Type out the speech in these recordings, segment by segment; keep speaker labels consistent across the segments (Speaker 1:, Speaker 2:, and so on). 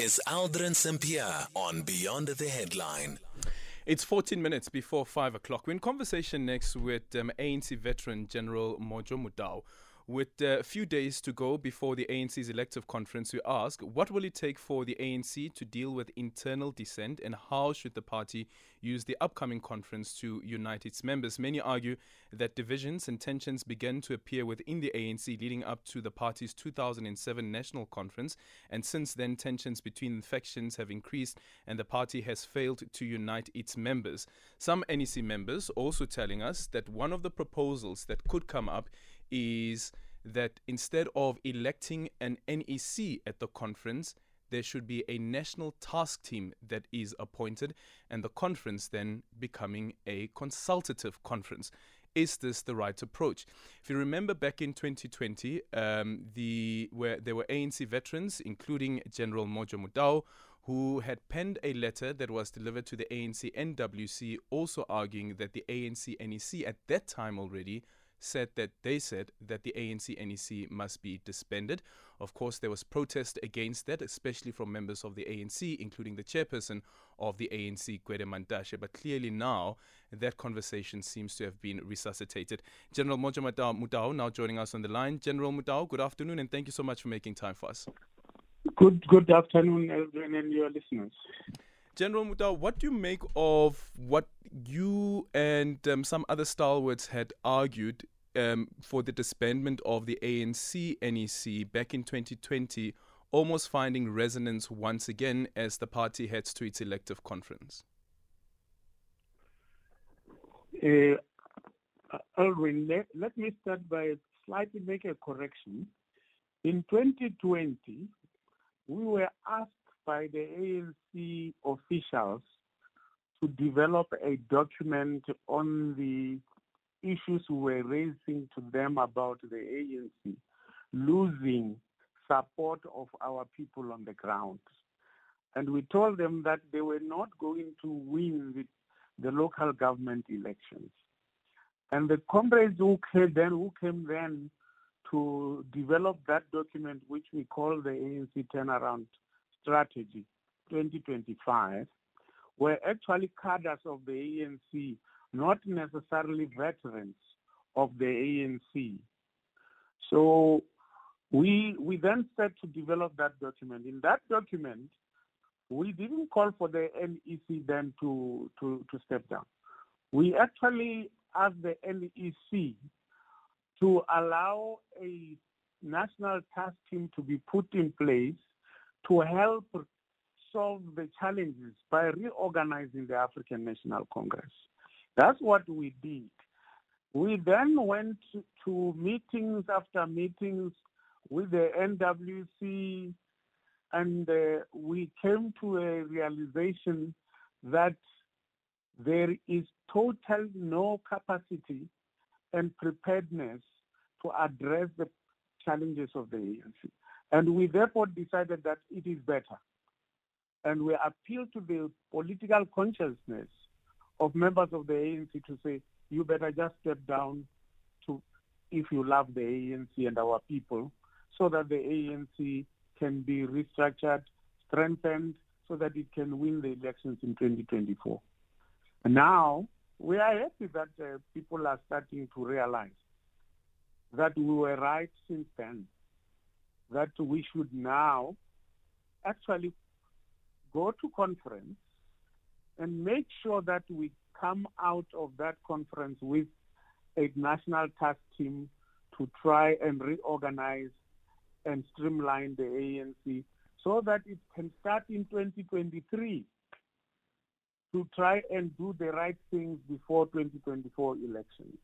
Speaker 1: is Aldrin Sampear on Beyond the Headline.
Speaker 2: It's 14 minutes before 5 o'clock. We're in conversation next with um, ANC veteran General Mojo Motau. With a few days to go before the ANC's elective conference, we ask what will it take for the ANC to deal with internal dissent and how should the party use the upcoming conference to unite its members? Many argue that divisions and tensions began to appear within the ANC leading up to the party's 2007 national conference, and since then, tensions between factions have increased and the party has failed to unite its members. Some NEC members also telling us that one of the proposals that could come up is that instead of electing an NEC at the conference, there should be a national task team that is appointed, and the conference then becoming a consultative conference. Is this the right approach? If you remember back in 2020, um, the where there were ANC veterans, including General Mojo Motau, who had penned a letter that was delivered to the ANC NWC, also arguing that the ANC NEC at that time already said that they said that the ANC NEC must be disbanded. Of course, there was protest against that, especially from members of the ANC, including the chairperson of the ANC, Gwede Mantashe. But clearly now, that conversation seems to have been resuscitated. General Mojo Motau now joining us on the line. General Motau, good afternoon, and thank you so much for making time for us.
Speaker 3: Good, good afternoon, everyone and your listeners.
Speaker 2: General Motau, what do you make of what you and um, some other stalwarts had argued um, for the disbandment of the ANC NEC back in 2020, almost finding resonance once again as the party heads to its elective conference?
Speaker 3: Uh, Alwyn, let, let me start by slightly make a correction. In 2020, we were asked by the ANC officials to develop a document on the issues we were raising to them about the ANC losing support of our people on the ground. And we told them that they were not going to win the, the local government elections. And the comrades who came then, who came then to develop that document, which we call the ANC turnaround strategy 2025, were actually cadres of the ANC, not necessarily veterans of the ANC. So we we then set to develop that document. In that document, we didn't call for the NEC then to, to, to step down. We actually asked the NEC to allow a national task team to be put in place to help solve the challenges by reorganizing the African National Congress. That's what we did. We then went to meetings after meetings with the NWC, and uh, we came to a realization that there is total no capacity and preparedness to address the challenges of the ANC. And we therefore decided that it is better. And we appeal to the political consciousness of members of the ANC to say, you better just step down to if you love the ANC and our people, so that the ANC can be restructured, strengthened, so that it can win the elections in 2024. And now we are happy that uh, people are starting to realize that we were right since then that we should now actually go to conference and make sure that we come out of that conference with a national task team to try and reorganize and streamline the ANC so that it can start in 2023 to try and do the right things before 2024 elections.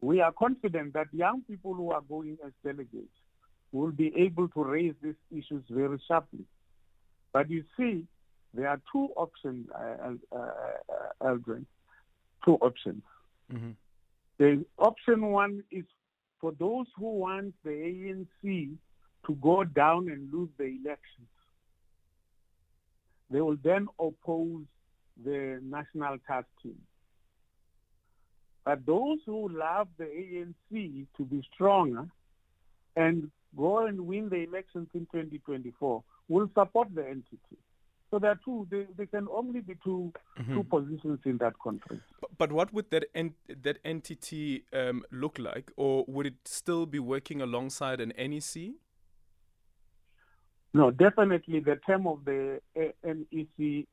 Speaker 3: We are confident that young people who are going as delegates will be able to raise these issues very sharply. But you see, there are two options, uh, uh, uh, Aldrin. Two options. Mm-hmm. The option one is for those who want the ANC to go down and lose the elections. They will then oppose the national task team. But those who love the ANC to be stronger and go and win the elections in 2024 will support the entity. So there are two. They, there can only be 2
Speaker 2: Mm-hmm.
Speaker 3: two positions in that conference.
Speaker 2: But, but what would that en- that entity um, look like, or would it still be working alongside an NEC?
Speaker 3: No, definitely the term of the uh, NEC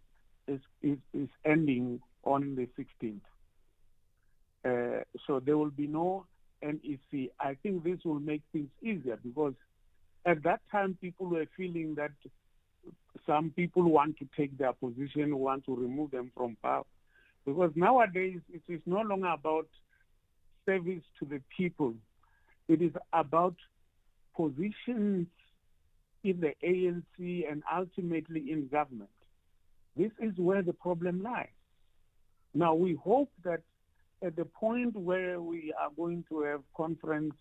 Speaker 3: is, is, is ending on the 16th. Uh, so there will be no NEC. I think this will make things easier because at that time people were feeling that some people want to take their position, want to remove them from power. Because nowadays it is no longer about service to the people. It is about positions in the ANC and ultimately in government. This is where the problem lies. Now we hope that at the point where we are going to have conference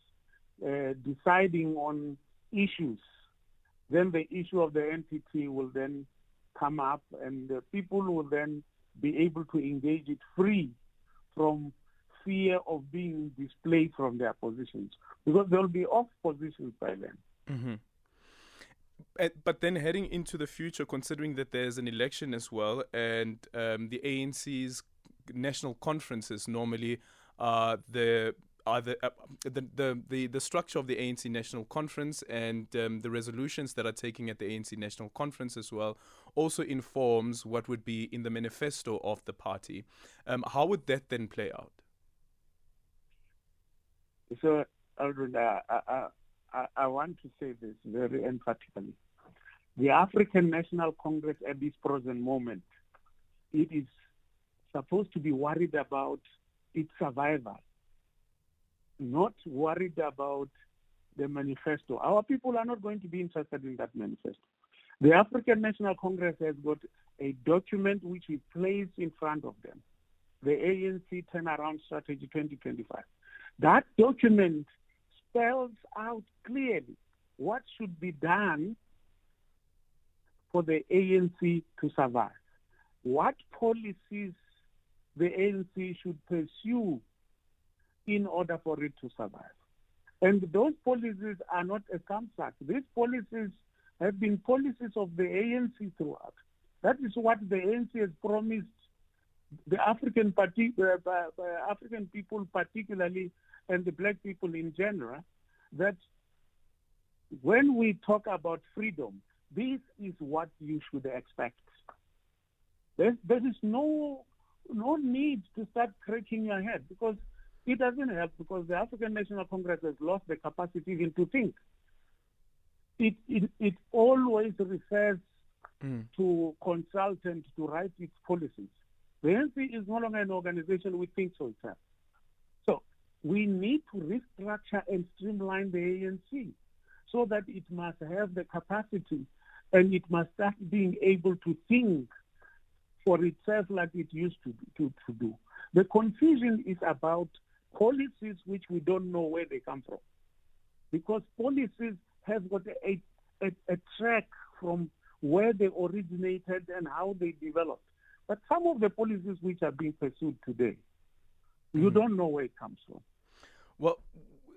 Speaker 3: uh, deciding on issues, then the issue of the entity will then come up and the people will then be able to engage it free from fear of being displaced from their positions because they'll be off positions by then.
Speaker 2: Mm-hmm. But then heading into the future, considering that there's an election as well, and um, the ANC's national conferences normally are the are the, uh, the, the the the structure of the ANC National Conference and um, the resolutions that are taken at the ANC National Conference as well also informs what would be in the manifesto of the party. Um, how would that then play out?
Speaker 3: So, I, I, I, I want to say this very emphatically. The African National Congress at this present moment, it is supposed to be worried about its survival, not worried about the manifesto. Our people are not going to be interested in that manifesto. The African National Congress has got a document which we place in front of them, the ANC Turnaround Strategy 2025. That document spells out clearly what should be done for the ANC to survive, what policies the ANC should pursue in order for it to survive. And those policies are not a thumbs These policies have been policies of the ANC throughout. That is what the ANC has promised the African, parti- uh, uh, African people, particularly, and the black people in general, that when we talk about freedom, this is what you should expect. There, there is no no need to start cracking your head because it doesn't help because the African National Congress has lost the capacity even to think. It it, it always refers
Speaker 2: Mm.
Speaker 3: to consultants to write its policies. The ANC is no longer an organization which thinks for itself. So we need to restructure and streamline the ANC so that it must have the capacity and it must start being able to think for itself like it used to, to, to do. The confusion is about policies which we don't know where they come from. Because policies have got a, a, a track from where they originated and how they developed. But some of the policies which are being pursued today, you don't know where it comes from.
Speaker 2: Well,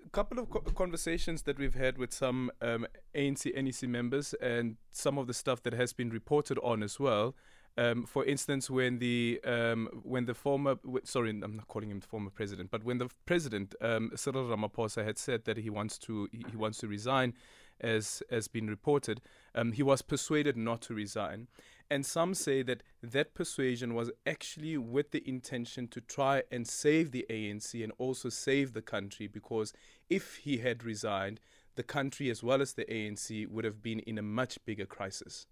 Speaker 2: a couple of co- conversations that we've had with some um, ANC NEC members and some of the stuff that has been reported on as well. Um, for instance, when the um, when the former sorry, I'm not calling him the former president, but when the president um, Cyril Ramaphosa had said that he wants to he wants to resign, as has been reported, um, he was persuaded not to resign. And some say that that persuasion was actually with the intention to try and save the ANC and also save the country because if he had resigned, the country as well as the ANC would have been in a much bigger crisis.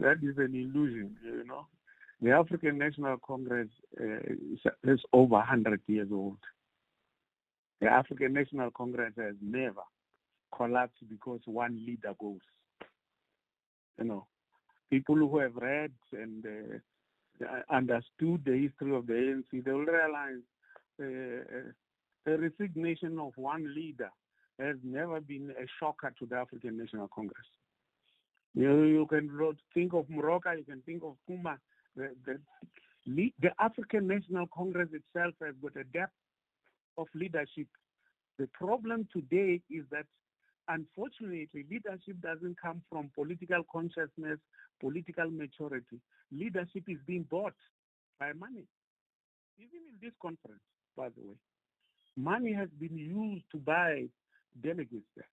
Speaker 3: That is an illusion, you know. The African National Congress uh, is, over 100 years old. The African National Congress has never collapsed because one leader goes. You know, people who have read and uh, understood the history of the ANC, they will realize uh, the resignation of one leader has never been a shocker to the African National Congress. You, you can think of Moroka, you can think of Xuma. The, the, the African National Congress itself has got a depth of leadership. The problem today is that unfortunately, leadership doesn't come from political consciousness, political maturity. Leadership is being bought by money. Even in this conference, by the way, money has been used to buy delegates there.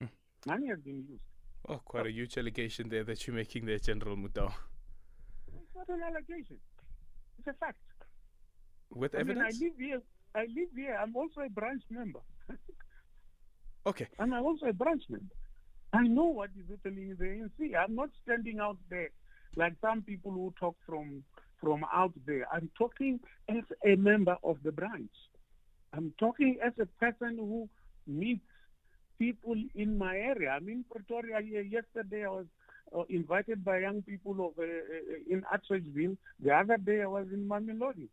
Speaker 3: Hmm. Money has been used.
Speaker 2: Oh, quite a huge allegation there that you're making there, General Motau.
Speaker 3: It's not an allegation. It's a fact.
Speaker 2: With
Speaker 3: I
Speaker 2: evidence?
Speaker 3: Mean, I live here. I live here. I'm also a branch member.
Speaker 2: okay.
Speaker 3: And I'm also a branch member. I know what is happening in the ANC. I'm not standing out there like some people who talk from from out there. I'm talking as a member of the branch. I'm talking as a person who meets people in my area. I'm in Pretoria yesterday. I was uh, invited by young people of uh, uh in Atteridgeville. The other day I was in Mamelodi.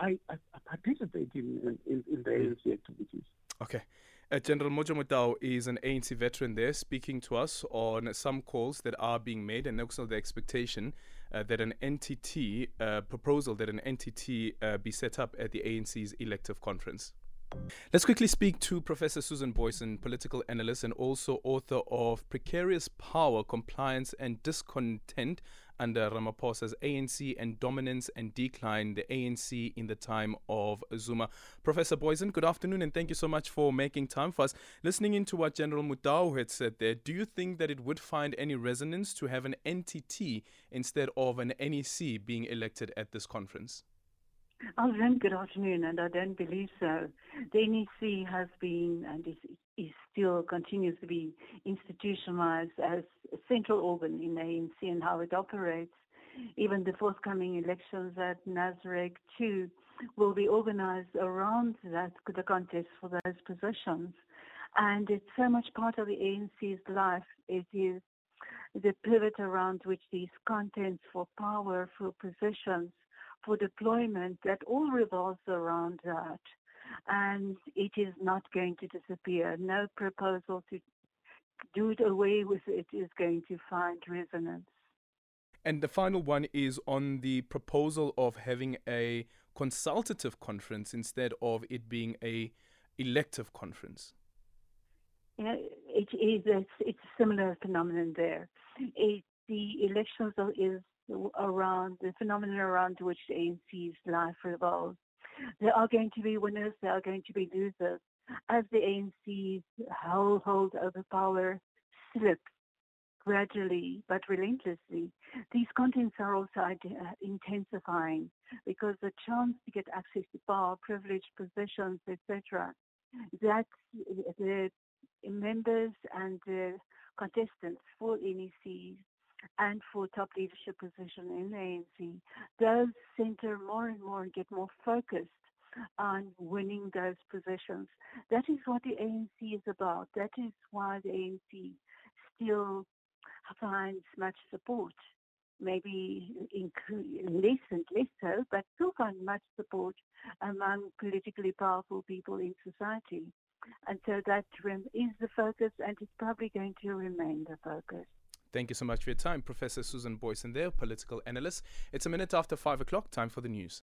Speaker 3: I, I, I participate in, in, in the ANC activities.
Speaker 2: Okay. Uh, General Mojo Motau is an ANC veteran there speaking to us on some calls that are being made and also the expectation uh, that an NTT uh, proposal that an NTT uh, be set up at the ANC's elective conference. Let's quickly speak to Professor Susan Booysen, political analyst and also author of Precarious Power, Compliance and Discontent under Ramaphosa's ANC and Dominance and Decline, the ANC in the time of Zuma. Professor Booysen, good afternoon and thank you so much for making time for us. Listening into what General Motau had said there, do you think that it would find any resonance to have an NTT instead of an NEC being elected at this conference?
Speaker 4: Oh, Alvin, good afternoon, and I don't believe so. The NEC has been and is, is still continues to be institutionalized as a central organ in the ANC and how it operates. Even the forthcoming elections at Nasrec too will be organized around that the contest for those positions. And it's so much part of the ANC's life. It is the pivot around which these contents for power, for positions, for deployment that all revolves around that. And it is not going to disappear. No proposal to do it away with it is going to find resonance.
Speaker 2: And the final one is on the proposal of having a consultative conference instead of it being a elective conference.
Speaker 4: Yeah, it is. It's, it's a similar phenomenon there. It, the elections is around the phenomenon around which the ANC's life revolves. There are going to be winners, there are going to be losers. As the ANC's hold over power slips gradually but relentlessly, these contents are also uh, intensifying because the chance to get access to power, privileged positions, etc., that the members and the contestants for NECs and for top leadership position in the ANC does center more and more and get more focused on winning those positions. That is what the ANC is about. That is why the ANC still finds much support. Maybe less and less so, but still find much support among politically powerful people in society. And so that is the focus, and it's probably going to remain the focus.
Speaker 2: Thank you so much for your time, Professor Susan Booysen there, political analyst. It's a minute after 5 o'clock, time for the news.